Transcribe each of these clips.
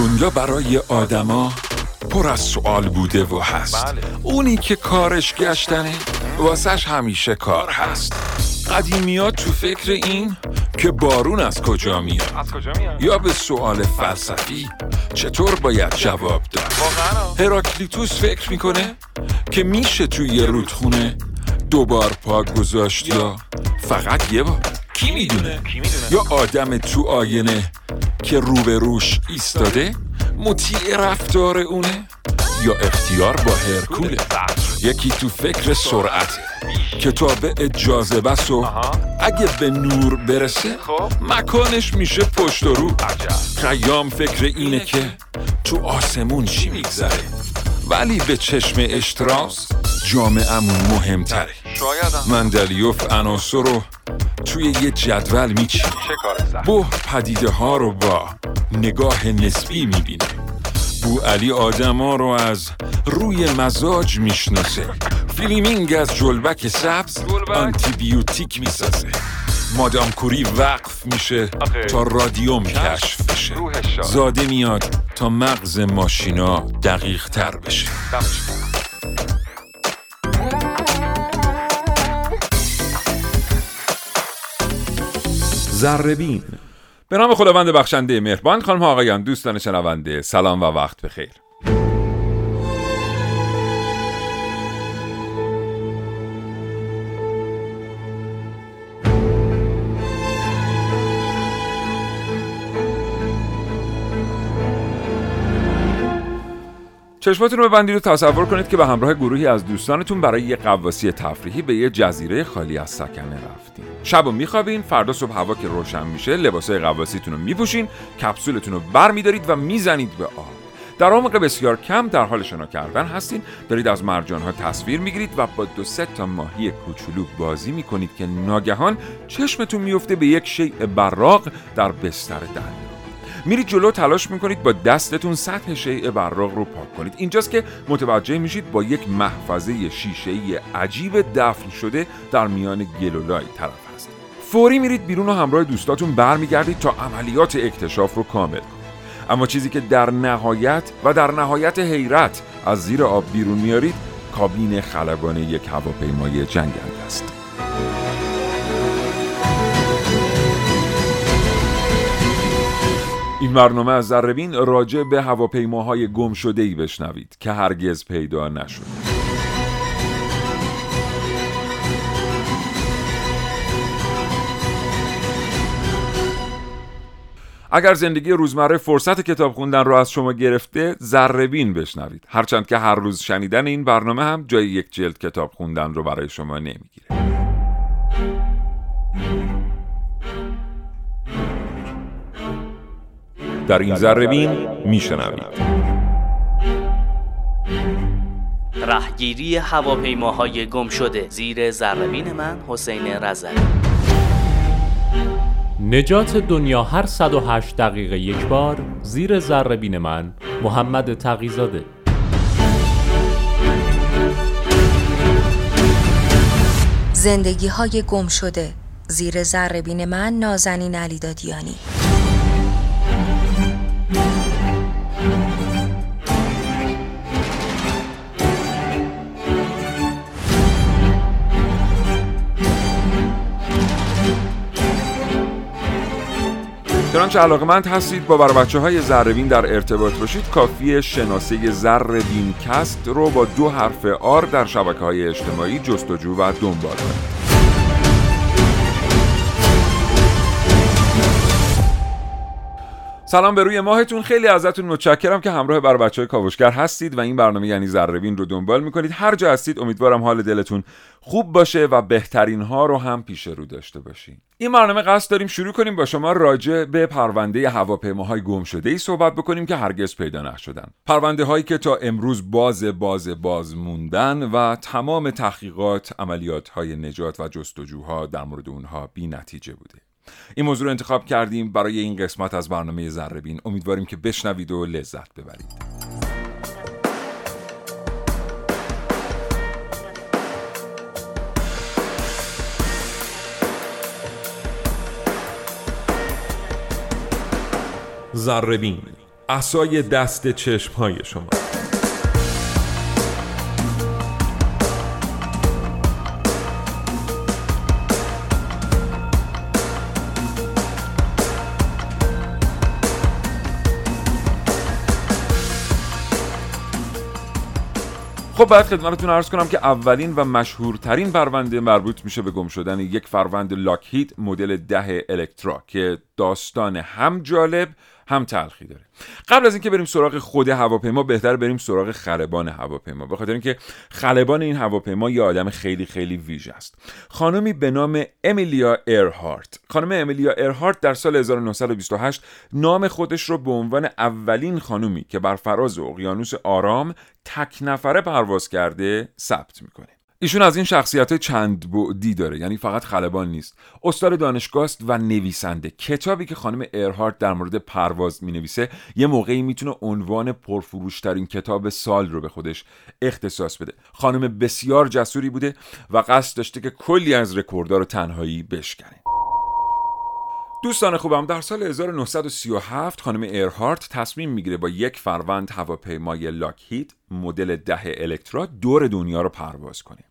دنیا برای آدما پر از سوال بوده و هست. بله. اونی که کارش گشتنه واسش همیشه کار هست. قدیمیات تو فکر این که بارون از کجا میاد؟ از کجا میاد؟ یا به سوال فلسفی چطور باید جواب داد؟ هراکلیتوس فکر می‌کنه که میشه توی یه رودخونه دوبار پا گذاشت یا فقط یه بار؟ کی می‌دونه؟ یا آدم تو آینه که روبروش ایستاده؟ مطیع رفتار اونه؟ یا اختیار با هرکوله؟ یکی تو فکر سرعته کتاب جاذبه و. اگه به نور برسه خب. مکانش میشه پشت و رو. خیام فکر اینه که تو آسمون چی میگذره؟ ولی به چشم اشتراس جامعمون مهمتره. شایدم. مندلیوف عناصر رو توی یه جدول میچینه بو پدیده ها رو با نگاه نسبی می‌بینه بو علی آدما رو از روی مزاج می‌شناسه. فلمینگ از جلبک سبز؟ آنتیبیوتیک می‌سازه. مادام کوری وقف میشه. تا رادیوم کشف بشه. زاده میاد تا مغز ماشینا دقیق تر بشه. زربین به نام خداوند بخشنده مهربان خانم ها آقایان دوستان شنونده سلام و وقت بخیر چشماتون رو ببندید و تصور کنید که به همراه گروهی از دوستانتون برای یه قواسی تفریحی به یه جزیره خالی از سکنه رفتین شب و میخوابین فردا صبح هوا که روشن میشه لباسای قواسیتون رو میپوشین کپسولتون رو بر میدارید و می‌زنید به آب. در عمق بسیار کم در حال شنا کردن هستین. دارید از مرجان ها تصویر می‌گیرید و با دو سه تا ماهی کوچولو بازی می‌کنید که ناگهان چشمتون میفته به یک شیء براق در بستر دریا میرید جلو تلاش می‌کنید با دستتون سطح شیء براق رو پاک کنید. اینجاست که متوجه میشید با یک محفظه شیشه‌ای عجیب دفن شده در میان گلولای طرف هست فوری میرید بیرون و همراه دوستاتون برمیگردید تا عملیات اکتشاف رو کامل کنید. اما چیزی که در نهایت و در نهایت حیرت از زیر آب بیرون میارید کابین خلبان یک هواپیمای جنگنده است. این برنامه از ذربین راجع به هواپیماهای گم شده ای بشنوید که هرگز پیدا نشد. اگر زندگی روزمره فرصت کتاب خوندن رو از شما گرفته ذربین بشنوید هرچند که هر روز شنیدن این برنامه هم جای یک جلد کتاب خوندن رو برای شما نمی‌گیره در این ذربین میشنوید. رهگیری هواپیماهای گم شده. زیر زربین من حسین رزلی نجات دنیا هر 108 دقیقه یک بار. زیر ذره من محمد تقیزاده. زندگی های گم شده. زیر ذربین من نازنین علی چنانچه علاقمند هستید با بر بچه های ذره‌بین در ارتباط باشید کافیه شناسه ذره‌بین cast رو با دو حرف R در شبکه های اجتماعی جستجو و دنبال کنید. سلام به روی ماهتون. خیلی ازتون متشکرم که همراه بر بچه های کاوشگر هستید و این برنامه یعنی ذره‌بین رو دنبال می‌کنید. هر جا هستید امیدوارم حال دلتون خوب باشه و بهترین ها رو هم پیش رو داشته باشین. این برنامه قصد داریم شروع کنیم با شما راجع به پرونده هواپیماهای گم شده ای صحبت بکنیم که هرگز پیدا نشدن. پرونده هایی که تا امروز باز باز باز موندن و تمام تحقیقات عملیات های نجات و جستجوها در مورد اونها بی نتیجه بوده. این موضوع رو انتخاب کردیم برای این قسمت از برنامه ذربین امیدواریم که بشنوید و لذت ببرید. ذربین اسای دست چشم های شما. خب باید خدمتتون عرض کنم که اولین و مشهورترین پرونده مربوط میشه به گم شدن یک فروند لاکهید مدل ده الکترا که داستان هم جالب هم تلخی داره. قبل از اینکه بریم سراغ خود هواپیما بهتر بریم سراغ خلبان هواپیما. به خاطر اینکه خلبان این هواپیما یه آدم خیلی خیلی ویژه است. خانمی به نام امیلیا ایرهارت خانم امیلیا ایرهارت در سال 1928 نام خودش رو به عنوان اولین خانومی که بر فراز اقیانوس آرام تک نفره پرواز کرده ثبت می‌کنه. ایشون از این شخصیت چند بعدی داره یعنی فقط خلبان نیست. استاد دانشگاه است و نویسنده. کتابی که خانم ایرهارت در مورد پرواز می نویسه یه موقعی می‌تونه عنوان پرفروشترین کتاب سال رو به خودش اختصاص بده. خانم بسیار جسوری بوده و قصد داشته که کلی از رکوردها رو تنهایی بشکنه. دوستان خوبم در سال 1937 خانم ایرهارت تصمیم می‌گیره با یک فروند هواپیمای لاکهید مدل ده الکترا دور دنیا رو پرواز کنه.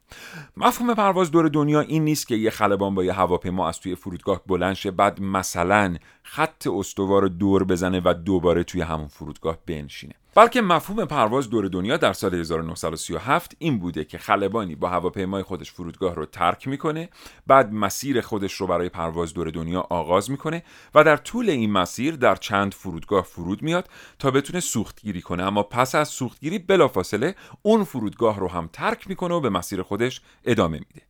مفهوم پرواز دور دنیا این نیست که یه خلبان با یه هواپیما از توی فرودگاه بلند شه بعد مثلا خط استوار دور بزنه و دوباره توی همون فرودگاه بنشینه. بلکه مفهوم پرواز دور دنیا در سال 1937 این بوده که خلبانی با هواپیمای خودش فرودگاه رو ترک می‌کنه بعد مسیر خودش رو برای پرواز دور دنیا آغاز می‌کنه و در طول این مسیر در چند فرودگاه فرود میاد تا بتونه سوختگیری کنه. اما پس از سوختگیری بلافاصله اون فرودگاه رو هم ترک می‌کنه و به مسیر خودش ادامه میده.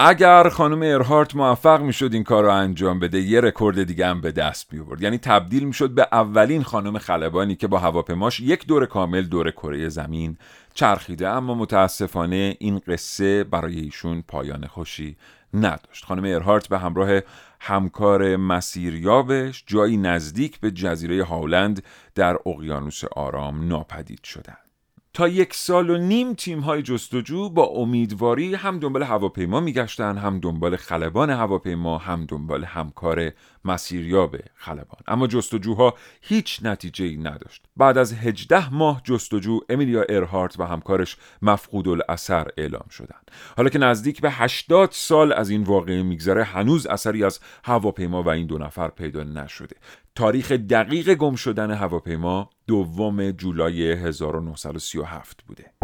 اگر خانم ارهارت موفق می‌شد این کار رو انجام بده یه رکورد دیگه هم به دست می آورد یعنی تبدیل می‌شد به اولین خانم خلبانی که با هواپیماش یک دور کامل دور کره زمین چرخیده. اما متاسفانه این قصه برای ایشون پایان خوشی نداشت. خانم ارهارت به همراه همکار مسیریابش جایی نزدیک به جزیره هالند در اقیانوس آرام ناپدید شدند. تا یک سال و نیم تیم های جستجو با امیدواری هم دنبال هواپیما میگشتن هم دنبال خلبان هواپیما هم دنبال همکار مسیریاب خلبان. اما جستجوها هیچ نتیجه ای نداشت. بعد از 18 ماه جستجو امیلیا ارهارت و همکارش مفقود الاثر اعلام شدند. حالا که نزدیک به 80 سال از این واقعه میگذره هنوز اثری از هواپیما و این دو نفر پیدا نشده. تاریخ دقیق گم شدن هواپیما دوم جولای 1937 بوده.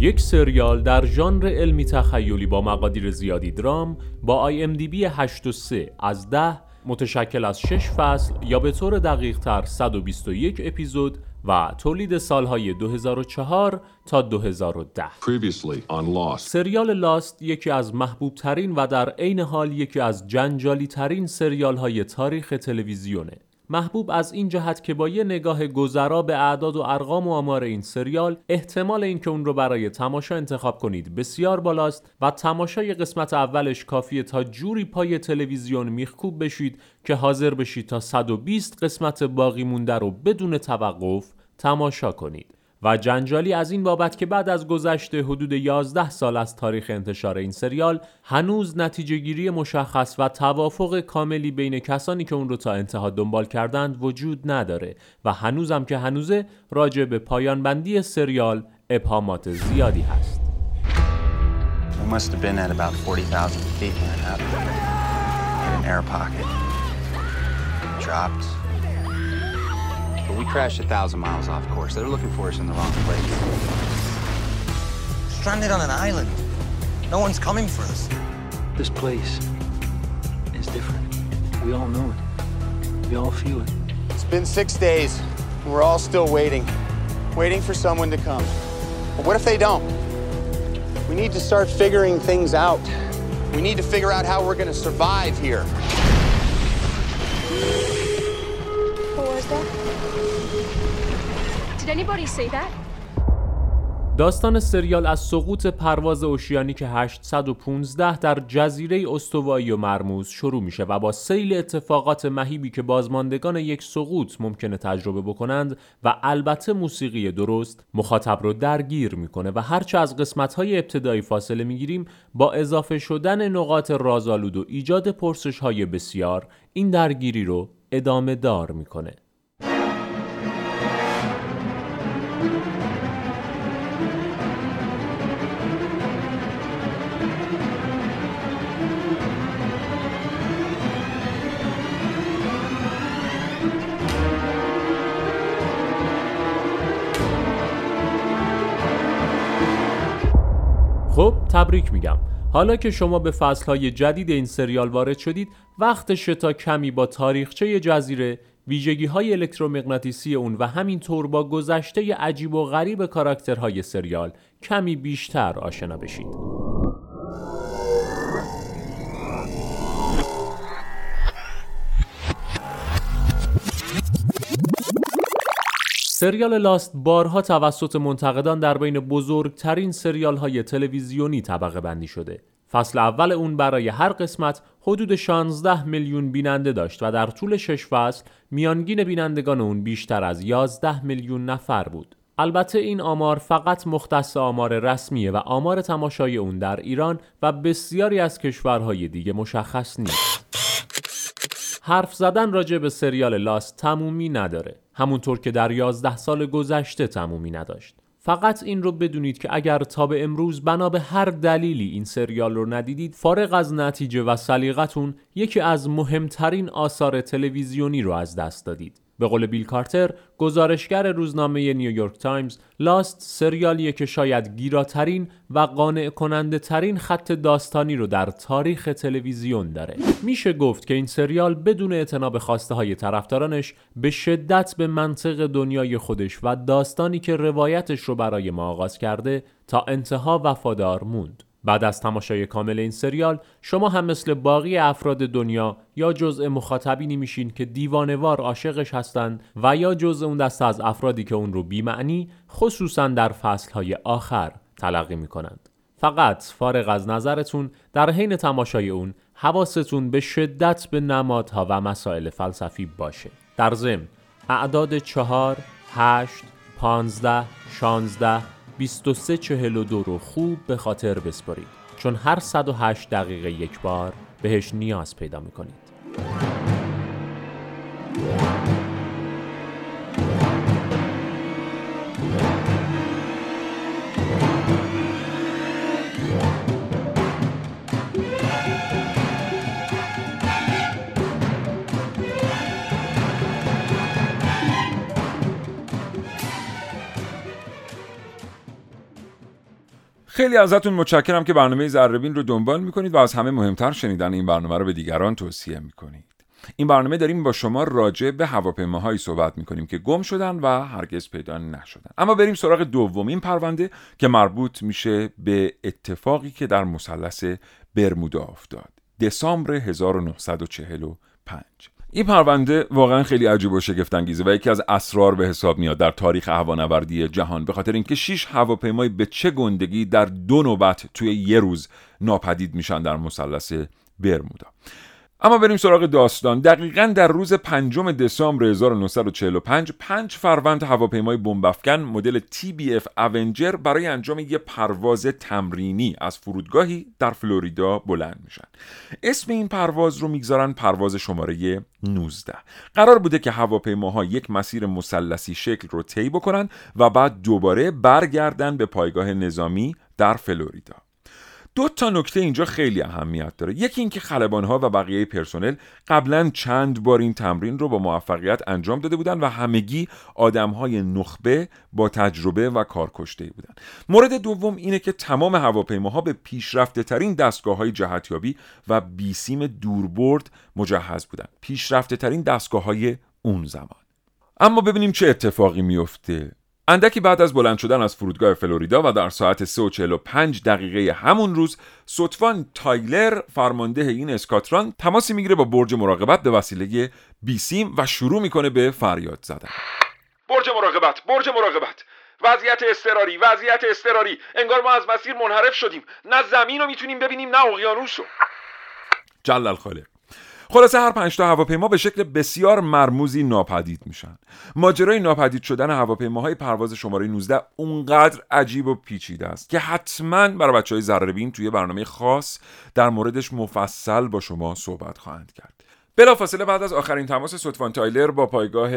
یک سریال در ژانر علمی تخیلی با مقادیر زیادی درام با آی ام دی بی 8 از 10 متشکل از 6 فصل یا به طور دقیق تر 121 اپیزود و تولید سالهای 2004 تا 2010 سریال لاست یکی از محبوب ترین و در عین حال یکی از جنجالی ترین سریال های تاریخ تلویزیونه. محبوب از این جهت که با یه نگاه گذرا به اعداد و ارقام و آمار این سریال احتمال اینکه اون رو برای تماشا انتخاب کنید بسیار بالاست و تماشای قسمت اولش کافیه تا جوری پای تلویزیون میخکوب بشید که حاضر بشید تا 120 قسمت باقی مونده رو بدون توقف تماشا کنید. و جنجالی از این بابت که بعد از گذشته حدود 11 سال از تاریخ انتشار این سریال هنوز نتیجه گیری مشخص و توافق کاملی بین کسانی که اون رو تا انتها دنبال کردند وجود نداره و هنوزم که هنوزه راجع به پایان بندی سریال ابهامات زیادی هست We must have been at about 40,000 feet when it happened. In an air pocket. Dropped. But we crashed a thousand miles off course. They're looking for us in the wrong place. Stranded on an island. No one's coming for us. This place is different. We all know it. We all feel it. It's been six days, and we're all still waiting. Waiting for someone to come. But what if they don't? We need to start figuring things out. We need to figure out how we're going to survive here. داستان سریال از سقوط پرواز اوشیانیک 815 در جزیره استوایی و مرموز شروع میشه و با سیل اتفاقات مهیبی که بازماندگان یک سقوط ممکنه تجربه بکنند و البته موسیقی درست مخاطب رو درگیر می‌کنه و هرچه از قسمت‌های ابتدایی فاصله می‌گیریم با اضافه شدن نقاط رازآلود و ایجاد پرسش‌های بسیار این درگیری رو ادامه دار می‌کنه. تبریک میگم حالا که شما به فصلهای جدید این سریال وارد شدید وقتش تا کمی با تاریخچه جزیره ویژگی های الکترومغناطیسی اون و همینطور با گذشته عجیب و غریب کاراکترهای سریال کمی بیشتر آشنا بشید. سریال لاست بارها توسط منتقدان در بین بزرگترین سریال های تلویزیونی طبقه بندی شده. فصل اول اون برای هر قسمت حدود 16 میلیون بیننده داشت و در طول شش فصل میانگین بینندگان اون بیشتر از 11 میلیون نفر بود. البته این آمار فقط مختص آمار رسمیه و آمار تماشای اون در ایران و بسیاری از کشورهای دیگه مشخص نیست. حرف زدن راجع به سریال لاست تمومی نداره. همونطور که در 11 سال گذشته تمومی نداشت. فقط این رو بدونید که اگر تا به امروز بنا به هر دلیلی این سریال رو ندیدید فارغ از نتیجه و سلیقتون یکی از مهمترین آثار تلویزیونی رو از دست دادید به قول بیل کارتر گزارشگر روزنامه نیویورک تایمز لاست سریالیه که شاید گیراترین و قانع کننده ترین خط داستانی رو در تاریخ تلویزیون داره. میشه گفت که این سریال بدون اعتنا به خواسته های طرفدارانش به شدت به منطق دنیای خودش و داستانی که روایتش رو برای ما آغاز کرده تا انتها وفادار موند. بعد از تماشای کامل این سریال شما هم مثل باقی افراد دنیا یا جزء مخاطبینی میشین که دیوانوار عاشقش هستند و یا جزء اون دسته از افرادی که اون رو بیمعنی خصوصا در فصلهای آخر تلقی می‌کنند. فقط فارغ از نظرتون در حین تماشای اون حواستون به شدت به نمادها و مسائل فلسفی باشه. در ضمن اعداد چهار، هشت، پانزده، شانزده 2342 رو خوب به خاطر بسپارید چون هر 108 دقیقه یک بار بهش نیاز پیدا می‌کنید. خیلی ازتون متشکرم که برنامه زربین رو دنبال می‌کنید و از همه مهمتر شنیدن این برنامه رو به دیگران توصیه می‌کنید. این برنامه داریم با شما راجع به هواپیماهایی صحبت می‌کنیم که گم شدن و هرگز پیدا نشدن. اما بریم سراغ دومین پرونده که مربوط میشه به اتفاقی که در مثلث برمودا افتاد. دسامبر 1945 این پرونده واقعا خیلی عجیب و شگفت انگیزه و یکی از اسرار به حساب میاد در تاریخ هوانوردی جهان به خاطر اینکه 6 هواپیمای به چه گندگی در دو نوبت توی یه روز ناپدید میشن در مثلث برمودا. اما بریم سراغ داستان. دقیقا در روز پنجم دسامبر 1945 پنج فروند هواپیمای بمبافکن مدل TBF اونجر برای انجام یک پرواز تمرینی از فرودگاهی در فلوریدا بلند میشن. اسم این پرواز رو می‌گذارن پرواز شماره 19 قرار بوده که هواپیماها یک مسیر مثلثی شکل رو طی بکنن و بعد دوباره برگردن به پایگاه نظامی در فلوریدا. دو تا نکته اینجا خیلی اهمیت داره. یکی اینکه ها و بقیه پرسنل قبلا چند بار این تمرین رو با موفقیت انجام داده بودن و همگی های نخبه با تجربه و کارکشته بودن. مورد دوم اینه که تمام هواپیماها به پیشرفته ترین دستگاه های جهتیابی و بیسیم دوربرد مجهز بودن. پیشرفته ترین دستگاه های اون زمان. اما ببینیم چه اتفاقی میفته اندکی بعد از بلند شدن از فرودگاه فلوریدا و در ساعت 3:45 دقیقه همون روز صدفان تایلر فرمانده این اسکاتران تماسی می‌گیره با برج مراقبت به وسیله بیسیم و شروع می‌کنه به فریاد زدن. برج مراقبت برج مراقبت. وضعیت استراری وضعیت استراری انگار ما از مسیر منحرف شدیم. نه زمین رو می‌تونیم ببینیم نه اقیانوس رو. جلل خالق. خلاصه هر پنج تا هواپیما به شکل بسیار مرموزی ناپدید میشن. ماجرای ناپدید شدن هواپیماهای پرواز شماره 19 اونقدر عجیب و پیچیده است که حتما برای بچه های توی برنامه خاص در موردش مفصل با شما صحبت خواهند کرد. بلافاصله بعد از آخرین تماس ستوان تایلر با پایگاه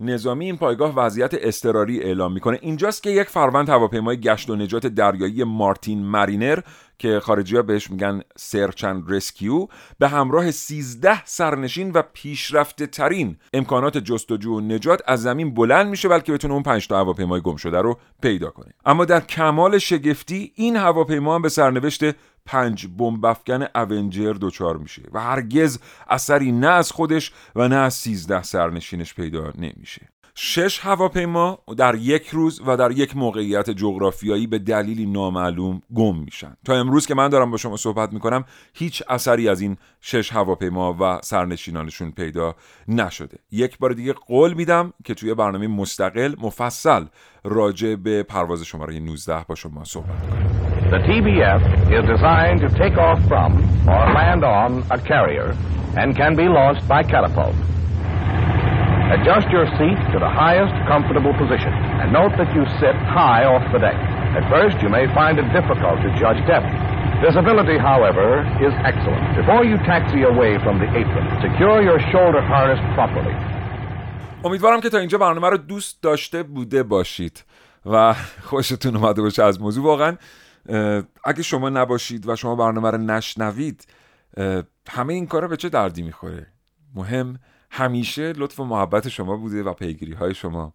نظامی این پایگاه وضعیت اضطراری اعلام می‌کنه. اینجاست که یک فروند هواپیمای گشت و نجات دریایی مارتین مارینر که خارجی ها بهش میگن search and rescue به همراه 13 سرنشین و پیشرفته ترین امکانات جستجو و نجات از زمین بلند میشه بلکه بتونه اون 5 تا هواپیمای گم شده رو پیدا کنه. اما در کمال شگفتی این هواپیما هم به سرنوشت پنج بمب افکن اونجر دچار میشه و هرگز اثری نه از خودش و نه از 13 سرنشینش پیدا نمیشه. شش هواپیما در یک روز و در یک موقعیت جغرافیایی به دلیلی نامعلوم گم میشن. تا امروز که من دارم با شما صحبت می‌کنم هیچ اثری از این شش هواپیما و سرنشینانشون پیدا نشده. یک بار دیگه قول میدم که توی برنامه مستقل مفصل راجع به پرواز شماره 19 با شما صحبت کنم The TBF is designed to take off from or land on a carrier and can be launched by catapult. Adjust your seat to the highest comfortable position and note that you sit high off the deck. At first, you may find it difficult to judge depth. Visibility, however, is excellent. Before you taxi away from the apron, secure your shoulder harness properly. امیدوارم که تا اینجا برنامه رو دوست داشته بوده باشید و خوشتون اومده باشه از موضوع واقعا اگه شما نباشید و شما برنامه رو نشنوید همه این کارا به چه دردی می‌خوره؟ مهم همیشه لطف و محبت شما بوده و پیگیری های شما.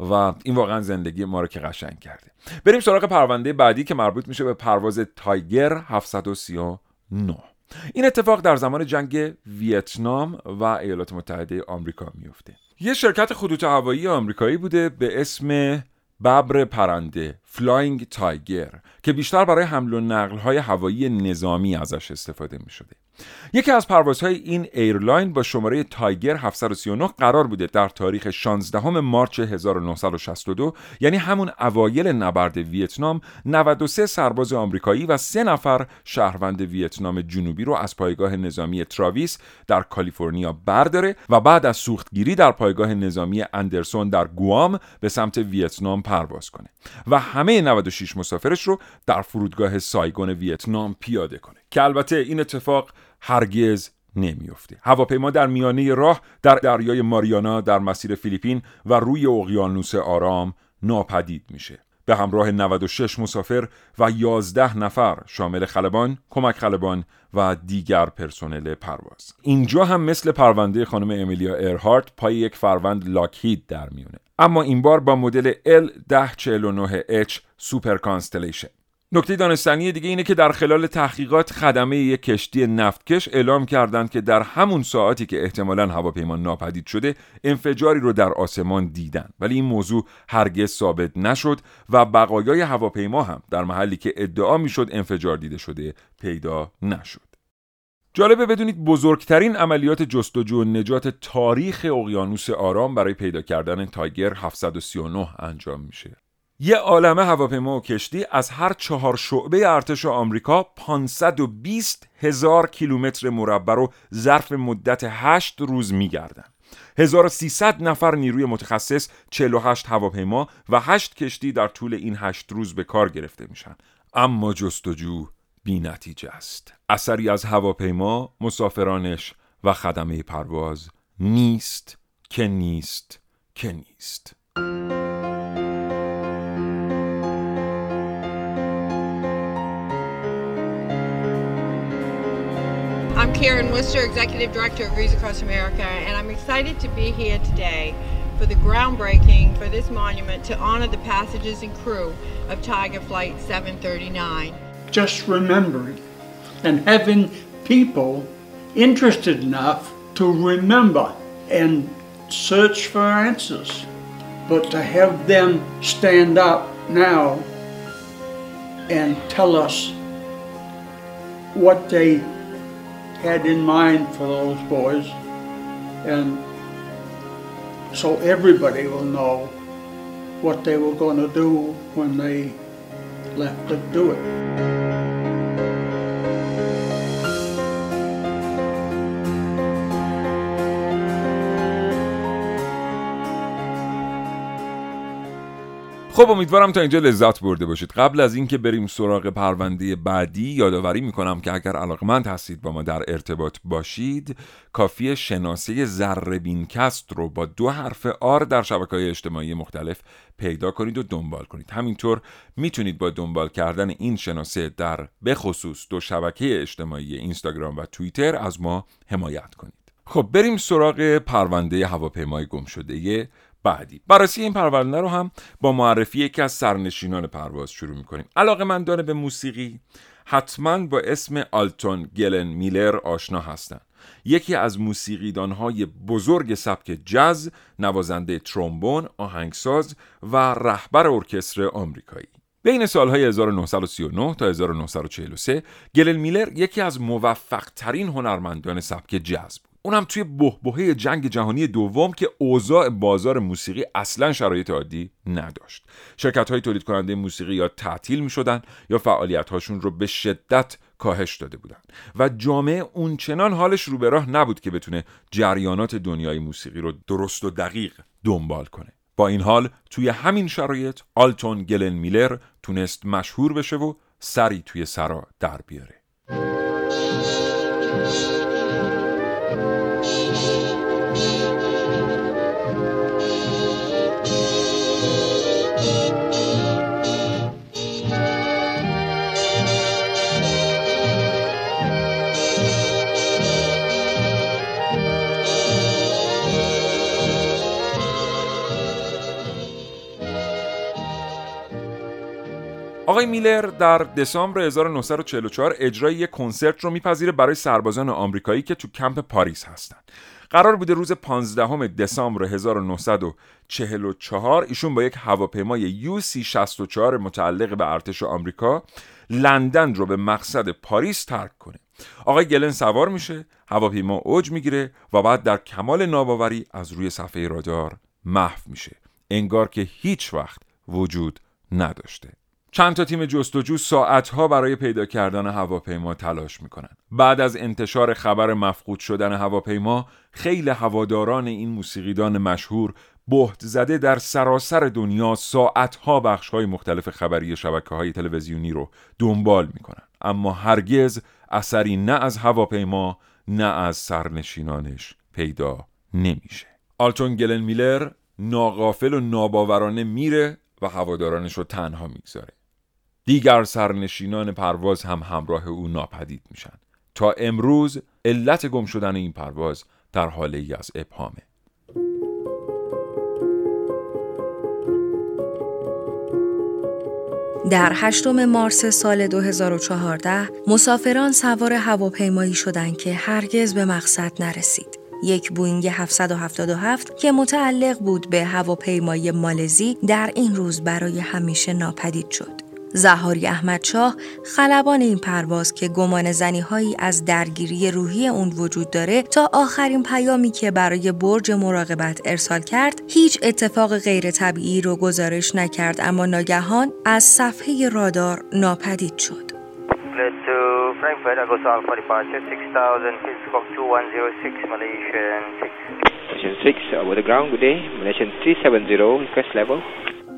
و این واقعا زندگی ما رو که قشنگ کرده. بریم سراغ پرونده بعدی که مربوط میشه به پرواز تایگر 739 این اتفاق در زمان جنگ ویتنام و ایالات متحده آمریکا میفته. یه شرکت خطوط هوایی آمریکایی بوده به اسم ببر پرنده Flying Tiger که بیشتر برای حمل و نقل های هوایی نظامی ازش استفاده می شده. یکی از پروازهای این airline با شماره Tiger 739 قرار بوده در تاریخ 16 March 1962 یعنی همون اوایل نبرد ویتنام 93 سرباز آمریکایی و سه نفر شهروند ویتنام جنوبی رو از پایگاه نظامی تراویس در کالیفرنیا برداره و بعد از سوختگیری در پایگاه نظامی اندرسون در گوام به سمت ویتنام پرواز کنه و همه 96 مسافرش رو در فرودگاه سایگون ویتنام پیاده کنه که البته این اتفاق هرگز نمی‌افته هواپیما در میانه راه در دریای ماریانا در مسیر فیلیپین و روی اقیانوس آرام ناپدید میشه به همراه 96 مسافر و 11 نفر شامل خلبان، کمک خلبان و دیگر پرسنل پرواز. اینجا هم مثل پرونده خانم امیلیا ارهارت پای یک فروند لاکهید در میونه. اما این بار با مدل L1049H Super Constellation. نکته دانستنی دیگه اینه که در خلال تحقیقات خدمه یک کشتی نفتکش اعلام کردند که در همون ساعتی که احتمالا هواپیما ناپدید شده انفجاری رو در آسمان دیدن. ولی این موضوع هرگز ثابت نشد و بقایای هواپیما هم در محلی که ادعا می‌شد انفجار دیده شده پیدا نشد. جالبه بدونید بزرگترین عملیات جستجو و نجات تاریخ اقیانوس آرام برای پیدا کردن تایگر 739 انجام میشه. یه عالمه هواپیما و کشتی از هر چهار شعبه ارتش آمریکا 520 هزار کیلومتر مربع رو ظرف مدت 8 روز میگردن. 1300 نفر نیروی متخصص 48 هواپیما و 8 کشتی در طول این 8 روز به کار گرفته میشن. اما جستجو بی نتیجه است. اثری از هواپیما مسافرانش و خدمه پرواز نیست که نیست که نیست. I'm Karen Worcester, Executive Director of Rees Across America, and I'm excited to be here today for the groundbreaking for this monument to honor the passengers and crew of Tiger Flight 739. Just remembering and having people interested enough to remember and search for answers. But to have them stand up now and tell us what they had in mind for those boys, and so everybody will know what they were going to do when they left to do it. خب امیدوارم تا اینجا لذت برده باشید. قبل از اینکه بریم سراغ پرونده بعدی یادآوری می‌کنم که اگر علاقمند هستید با ما در ارتباط باشید کافی شناسه ذربینکست رو با دو حرف آر در شبکه های اجتماعی مختلف پیدا کنید و دنبال کنید. همینطور می‌تونید با دنبال کردن این شناسه در بخصوص دو شبکه اجتماعی اینستاگرام و توییتر از ما حمایت کنید. خب بریم سراغ پرونده هواپیمای گم شده بعدی. بررسی این پرونده رو هم با معرفی یکی از سرنشینان پرواز شروع می‌کنیم. علاقه من داره به موسیقی حتما با اسم آلتون گلن میلر آشنا هستن یکی از موسیقیدانهای بزرگ سبک جز نوازنده ترومبون آهنگساز و رهبر ارکستر آمریکایی. بین سالهای 1939 تا 1943 گلن میلر یکی از موفق ترین هنرمندان سبک جز بود. اونم توی بهبهه جنگ جهانی دوم که اوضاع بازار موسیقی اصلا شرایط عادی نداشت. شرکت های تولید کننده موسیقی یا تعطیل می شدن یا فعالیت هاشون رو به شدت کاهش داده بودن. و جامعه اونچنان حالش رو به راه نبود که بتونه جریانات دنیای موسیقی رو درست و دقیق دنبال کنه. با این حال توی همین شرایط آلتون گلن میلر تونست مشهور بشه و سری توی سرا در بیاره. آقای میلر در دسامبر 1944 اجرای یک کنسرت رو میپذیره برای سربازان آمریکایی که تو کمپ پاریس هستند. قرار بوده روز 15 دسامبر 1944 ایشون با یک هواپیمای UC 64 متعلق به ارتش آمریکا لندن رو به مقصد پاریس ترک کنه. آقای گلن سوار میشه، هواپیما اوج می‌گیره و بعد در کمال ناباوری از روی صفحه رادار محو میشه. انگار که هیچ وقت وجود نداشته. چند تا تیم جستجو ساعتها برای پیدا کردن هواپیما تلاش می‌کنن. بعد از انتشار خبر مفقود شدن هواپیما، خیلی هواداران این موسیقیدان مشهور بهت زده در سراسر دنیا ساعتها بخش های مختلف خبری شبکه های تلویزیونی رو دنبال می‌کنن. اما هرگز اثری نه از هواپیما نه از سرنشینانش پیدا نمیشه. آلتون گلن میلر ناقافل و ناباورانه میره و هوادارانش رو تنها می‌گذاره. دیگر سرنشینان پرواز هم همراه او ناپدید میشن تا امروز علت گم شدن این پرواز در حاله ای از ابهامه در هشتم مارس سال 2014 مسافران سوار هواپیمایی شدند که هرگز به مقصد نرسید. یک بوینگ 777 که متعلق بود به هواپیمای مالزی در این روز برای همیشه ناپدید شد. زهاری احمدشاه خلبان این پرواز که گمان زنی هایی از درگیری روحی اون وجود داره تا آخرین پیامی که برای برج مراقبت ارسال کرد هیچ اتفاق غیر طبیعی رو گزارش نکرد اما ناگهان از صفحه رادار ناپدید شد. Frankfurt, Agos Alpha departure 6000, please scope 2106, Malaysian 6. Malaysian 6, uh, the ground, good day. Malaysian 370, request level.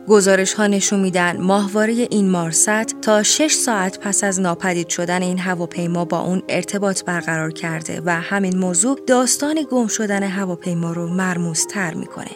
گزارش ها نشون میدن ماهواره این مارست تا 6 ساعت پس از ناپدید شدن این هواپیما با اون ارتباط برقرار کرده و همین موضوع داستان گم شدن هواپیما رو مرموز تر می‌کنه.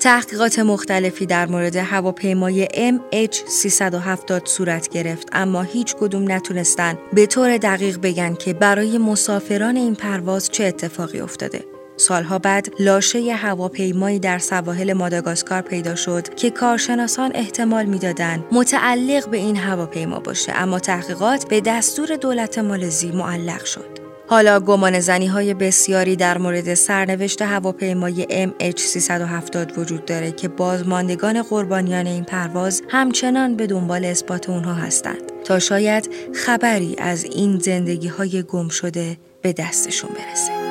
تحقیقات مختلفی در مورد هواپیمای MH370 صورت گرفت اما هیچ کدوم نتونستن به طور دقیق بگن که برای مسافران این پرواز چه اتفاقی افتاده. سالها بعد لاشه هواپیمایی در سواحل ماداگاسکار پیدا شد که کارشناسان احتمال می‌دادند متعلق به این هواپیما باشه اما تحقیقات به دستور دولت مالزی معلق شد. حالا گمان زنی های بسیاری در مورد سرنوشت هواپیمای MH370 وجود داره که بازماندگان قربانیان این پرواز همچنان به دنبال اثبات اونها هستند تا شاید خبری از این زندگی های گم شده به دستشون برسه.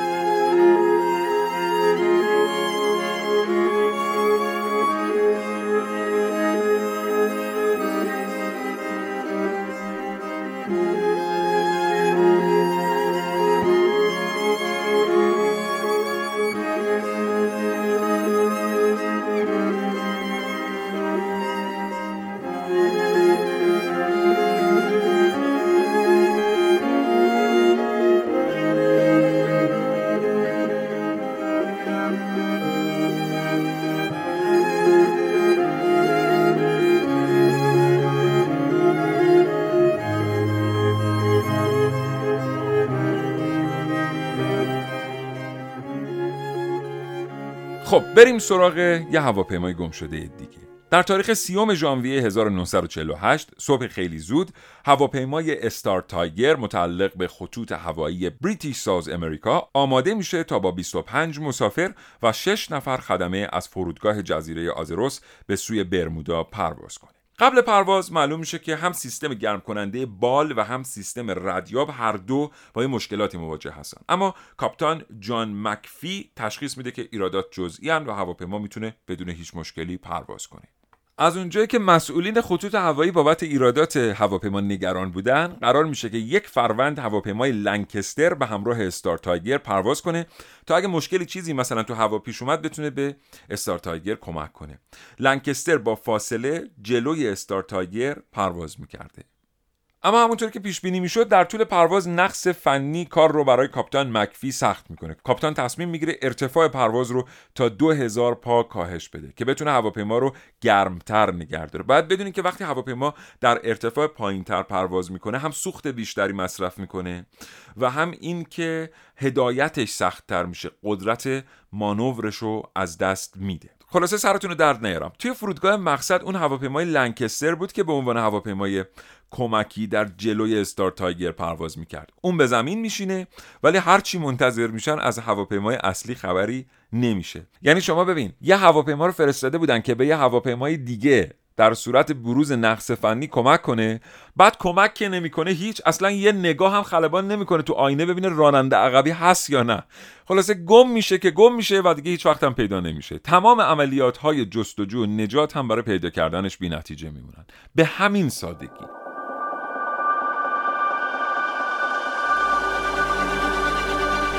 خب بریم سراغ یه هواپیمای گم شده دیگه. در تاریخ سیوم ژانویه 1948 صبح خیلی زود هواپیمای استار تایگر متعلق به خطوط هوایی بریتیش ساز امریکا آماده میشه تا با 25 مسافر و 6 نفر خدمه از فرودگاه جزیره آزروس به سوی برمودا پرواز کنه. قبل پرواز معلوم میشه که هم سیستم گرم کننده بال و هم سیستم ردیاب هر دو با این مشکلاتی مواجه هستن. اما کاپتان جان مکفی تشخیص میده که ایرادات جزئی و هواپیما می‌تونه بدون هیچ مشکلی پرواز کنه. از اونجایی که مسئولین خطوط هوایی بابت ایرادات هواپیما نگران بودن قرار میشه که یک فروند هواپیمای لنکستر به همراه استار تایگر پرواز کنه تا اگه مشکلی چیزی مثلا تو هوا پیش اومد بتونه به استار تایگر کمک کنه. لنکستر با فاصله جلوی استار تایگر پرواز می‌کرده. اما همونطور که پیش بینی می‌شد در طول پرواز نقص فنی کار رو برای کاپیتان مکفی سخت می‌کنه. کاپیتان تصمیم می‌گیره ارتفاع پرواز رو تا 2000 پا کاهش بده که بتونه هواپیما رو گرمتر نگه داره. باید بدونید که وقتی هواپیما در ارتفاع پایینتر پرواز می‌کنه هم سوخت بیشتری مصرف می‌کنه و هم این که هدایتش سختتر میشه قدرت مانورش رو از دست میده. خلاصه سرتون رو درد نیارم. توی فرودگاه مقصد اون هواپیمای لنکستر بود که به عنوان هواپیمای کمکی در جلوی استار تایگر پرواز می‌کرد. اون به زمین میشینه ولی هرچی منتظر میشن از هواپیمای اصلی خبری نمیشه. یعنی شما ببین یه هواپیما رو فرستاده بودن که به یه هواپیمای دیگه در صورت بروز نقص فنی کمک کنه. بعد کمک که نمی‌کنه هیچ اصلا یه نگاه هم خلبان نمی‌کنه تو آینه ببینه راننده عقبی هست یا نه. خلاصه گم میشه که گم میشه و دیگه هیچ وقت هم پیدا نمیشه. تمام عملیات های جستجو و نجات هم برای پیدا کردنش بی نتیجه میمونن. به همین سادگی.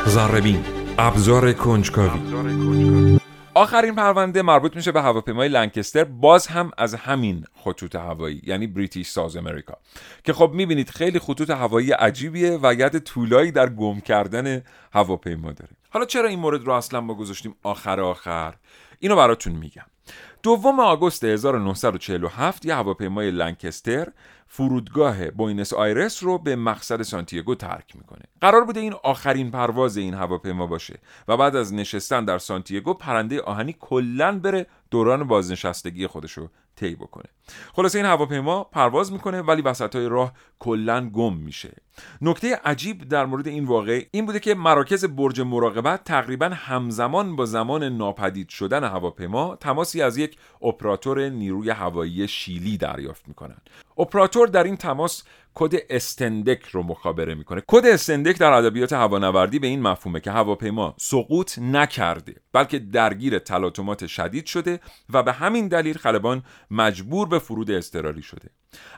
ذره‌بین ابزار کنجکاوی. آخرین پرونده مربوط میشه به هواپیمای لنکستر باز هم از همین خطوط هوایی یعنی British South America. که خب می‌بینید خیلی خطوط هوایی عجیبیه و ید طولایی در گم کردن هواپیما داره. حالا چرا این مورد رو اصلا ما گذاشتیم آخر آخر؟ اینو براتون میگم. دوم آگوست 1947 یه هواپیمای لنکستر فرودگاه بوینس آیرس رو به مقصد سانتیاگو ترک می‌کنه. قرار بوده این آخرین پرواز این هواپیما باشه و بعد از نشستن در سانتیاگو پرنده آهنی کلا بره دوران بازنشستگی خودشو طی بکنه. خلاصه این هواپیما پرواز می‌کنه ولی وسط های راه کلا گم میشه. نکته عجیب در مورد این واقعه این بوده که مراکز برج مراقبت تقریبا همزمان با زمان ناپدید شدن هواپیما تماسی از یک اپراتور نیروی هوایی شیلی دریافت می‌کنن اپراتور در این تماس کد استندک رو مخابره می‌کنه. کد استندک در ادبیات هوانوردی به این مفهومه که هواپیما سقوط نکرده بلکه درگیر تلاطمات شدید شده و به همین دلیل خلبان مجبور به فرود اضطراری شده.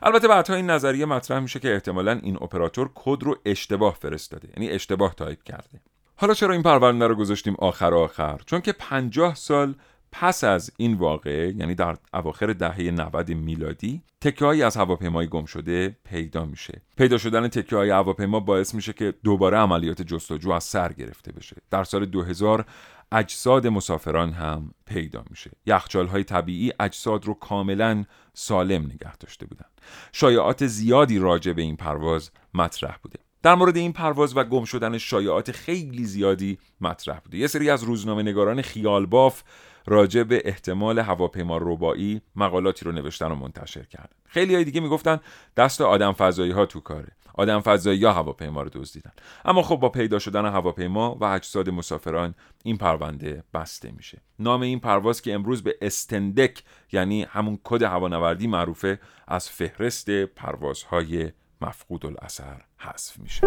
البته بعدها این نظریه مطرح میشه که احتمالا این اپراتور کد رو اشتباه فرستاده یعنی اشتباه تایپ کرده. حالا چرا این پرونده رو گذاشتیم آخر آخر؟ چون که 50 سال پس از این واقعه یعنی در اواخر دهه 90 میلادی تکه‌ای از هواپیمای گم شده پیدا میشه. پیدا شدن تکه های هواپیما باعث میشه که دوباره عملیات جستجو از سر گرفته بشه. در سال 2000 اجساد مسافران هم پیدا میشه. یخچال های طبیعی اجساد رو کاملا سالم نگه داشته بودن. شایعات زیادی راجع به این پرواز مطرح بوده. در مورد این پرواز و گم شدن شایعات خیلی زیادی مطرح بوده. یه سری از روزنامه نگاران خیال باف راجع به احتمال هواپیما ربایی مقالاتی رو نوشتن و منتشر کردن. خیلی های دیگه می‌گفتن دست آدم فضایی ها تو کاره. آدم فضایی ها هواپیما رو دزدیدن. اما خب با پیدا شدن هواپیما و اجساد مسافران این پرونده بسته میشه. نام این پرواز که امروز به استندک یعنی همون کد هوانوردی معروفه از فهرست پروازهای مفقود الاثر حذف میشه.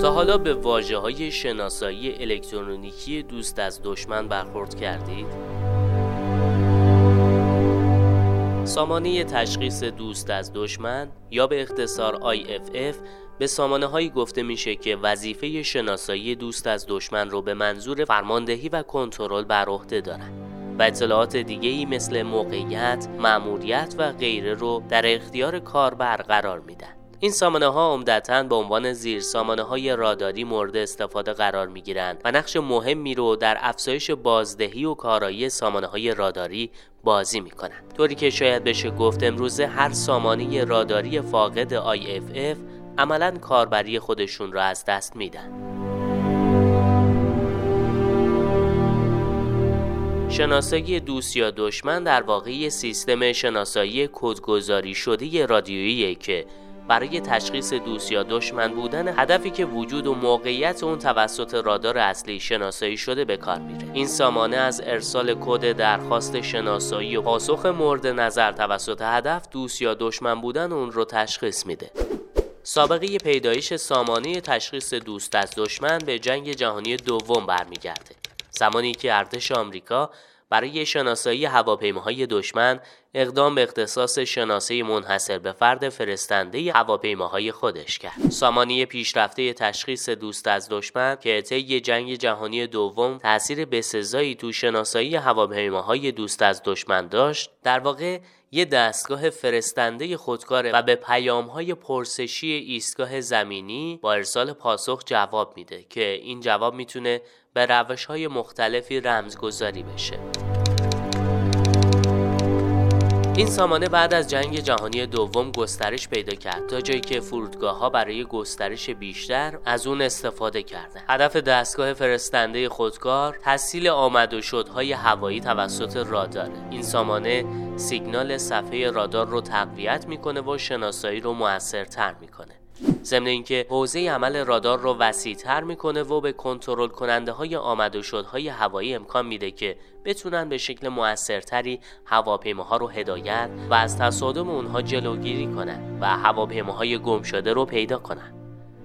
تا حالا به واجه های شناسایی الکترونیکی دوست از دشمن برخورد کردید؟ سامانه تشخیص دوست از دشمن یا به اختصار IFF به سامانه هایی گفته میشه که وظیفه شناسایی دوست از دشمن رو به منظور فرماندهی و کنترل بر عهده دارن و اطلاعات دیگه ای مثل موقعیت، مأموریت و غیره رو در اختیار کاربر قرار میدن. این سامانه ها عمدتا به عنوان زیر سامانه های راداری مورد استفاده قرار می گیرند و نقش مهمی رو در افزایش بازدهی و کارایی سامانه های راداری بازی می کنند. طوری که شاید بشه گفت امروزه هر سامانه راداری فاقد IFF عملا کاربری خودشون را از دست میدن. شناسایی دوست یا دشمن در واقع سیستم شناسایی کدگذاری شده رادیویی که برای تشخیص دوست یا دشمن بودن هدفی که وجود و موقعیت اون توسط رادار اصلی شناسایی شده به کار میره. این سامانه از ارسال کد درخواست شناسایی و پاسخ مورد نظر توسط هدف دوست یا دشمن بودن اون رو تشخیص میده. سابقه پیدایش سامانه تشخیص دوست از دشمن به جنگ جهانی دوم برمیگرده. زمانی که ارتش آمریکا برای شناسایی هواپیماهای دشمن اقدام به اختصاص شناسه منحصر به فرد فرستنده هواپیماهای خودش کرد. سامانه پیشرفته تشخیص دوست از دشمن که طی جنگ جهانی دوم تاثیر بسزایی تو شناسایی هواپیماهای دوست از دشمن داشت، در واقع یه دستگاه فرستنده خودکاره و به پیامهای پرسشی ایستگاه زمینی با ارسال پاسخ جواب میده که این جواب می‌تونه به روش های مختلفی رمزگذاری بشه. این سامانه بعد از جنگ جهانی دوم گسترش پیدا کرد تا جایی که فرودگاه ها برای گسترش بیشتر از اون استفاده کردن. هدف دستگاه فرستنده خودکار تسهیل آمد و شدهای هوایی توسط راداره این سامانه سیگنال صفحه رادار رو تقویت می‌کنه و شناسایی رو موثرتر می‌کنه. ضمن اینکه حوزه عمل رادار رو وسیعتر می‌کنه و به کنترل کننده های آمد و شدهای هوایی امکان میده که بتونن به شکل موثرتری هواپیماها رو هدایت و از تصادم اونها جلوگیری کنن و هواپیماهای گم شده رو پیدا کنن.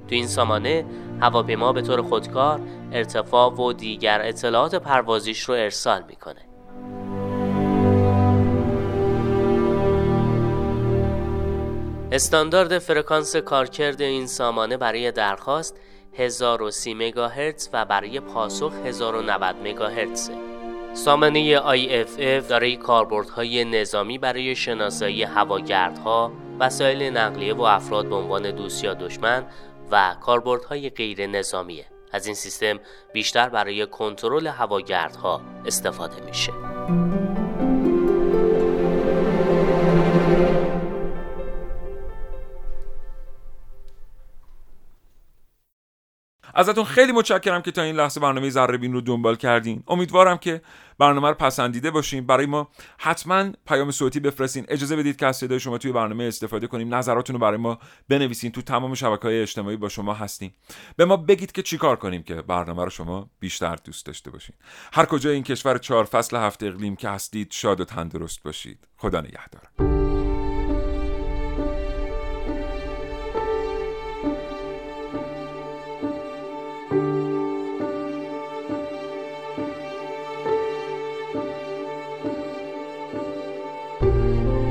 تو این سامانه هواپیما به طور خودکار ارتفاع و دیگر اطلاعات پروازیش رو ارسال می‌کنه. استاندارد فرکانس کارکرد این سامانه برای درخواست 1030 مگاهرتز و برای پاسخ 1090 مگاهرتز. سامانه IFF دارای کاربردهای نظامی برای شناسایی هواگردها، وسایل نقلیه و افراد به عنوان دوست یا دشمن و کاربردهای غیر نظامیه. از این سیستم بیشتر برای کنترل هواگردها استفاده میشه. ازتون خیلی متشکرم که تا این لحظه برنامه ذره بین رو دنبال کردین. امیدوارم که برنامه رو پسندیده باشین. برای ما حتما پیام صوتی بفرستین. اجازه بدید که از صدای شما توی برنامه استفاده کنیم. نظراتتون رو برای ما بنویسین. تو تمام شبکه های اجتماعی با شما هستیم. به ما بگید که چیکار کنیم که برنامه رو شما بیشتر دوست داشته باشین. هر کجا این کشور چهار فصل هفته اقلیم که هستید شاد و تندرست باشید. خدا نگهدار. Bye.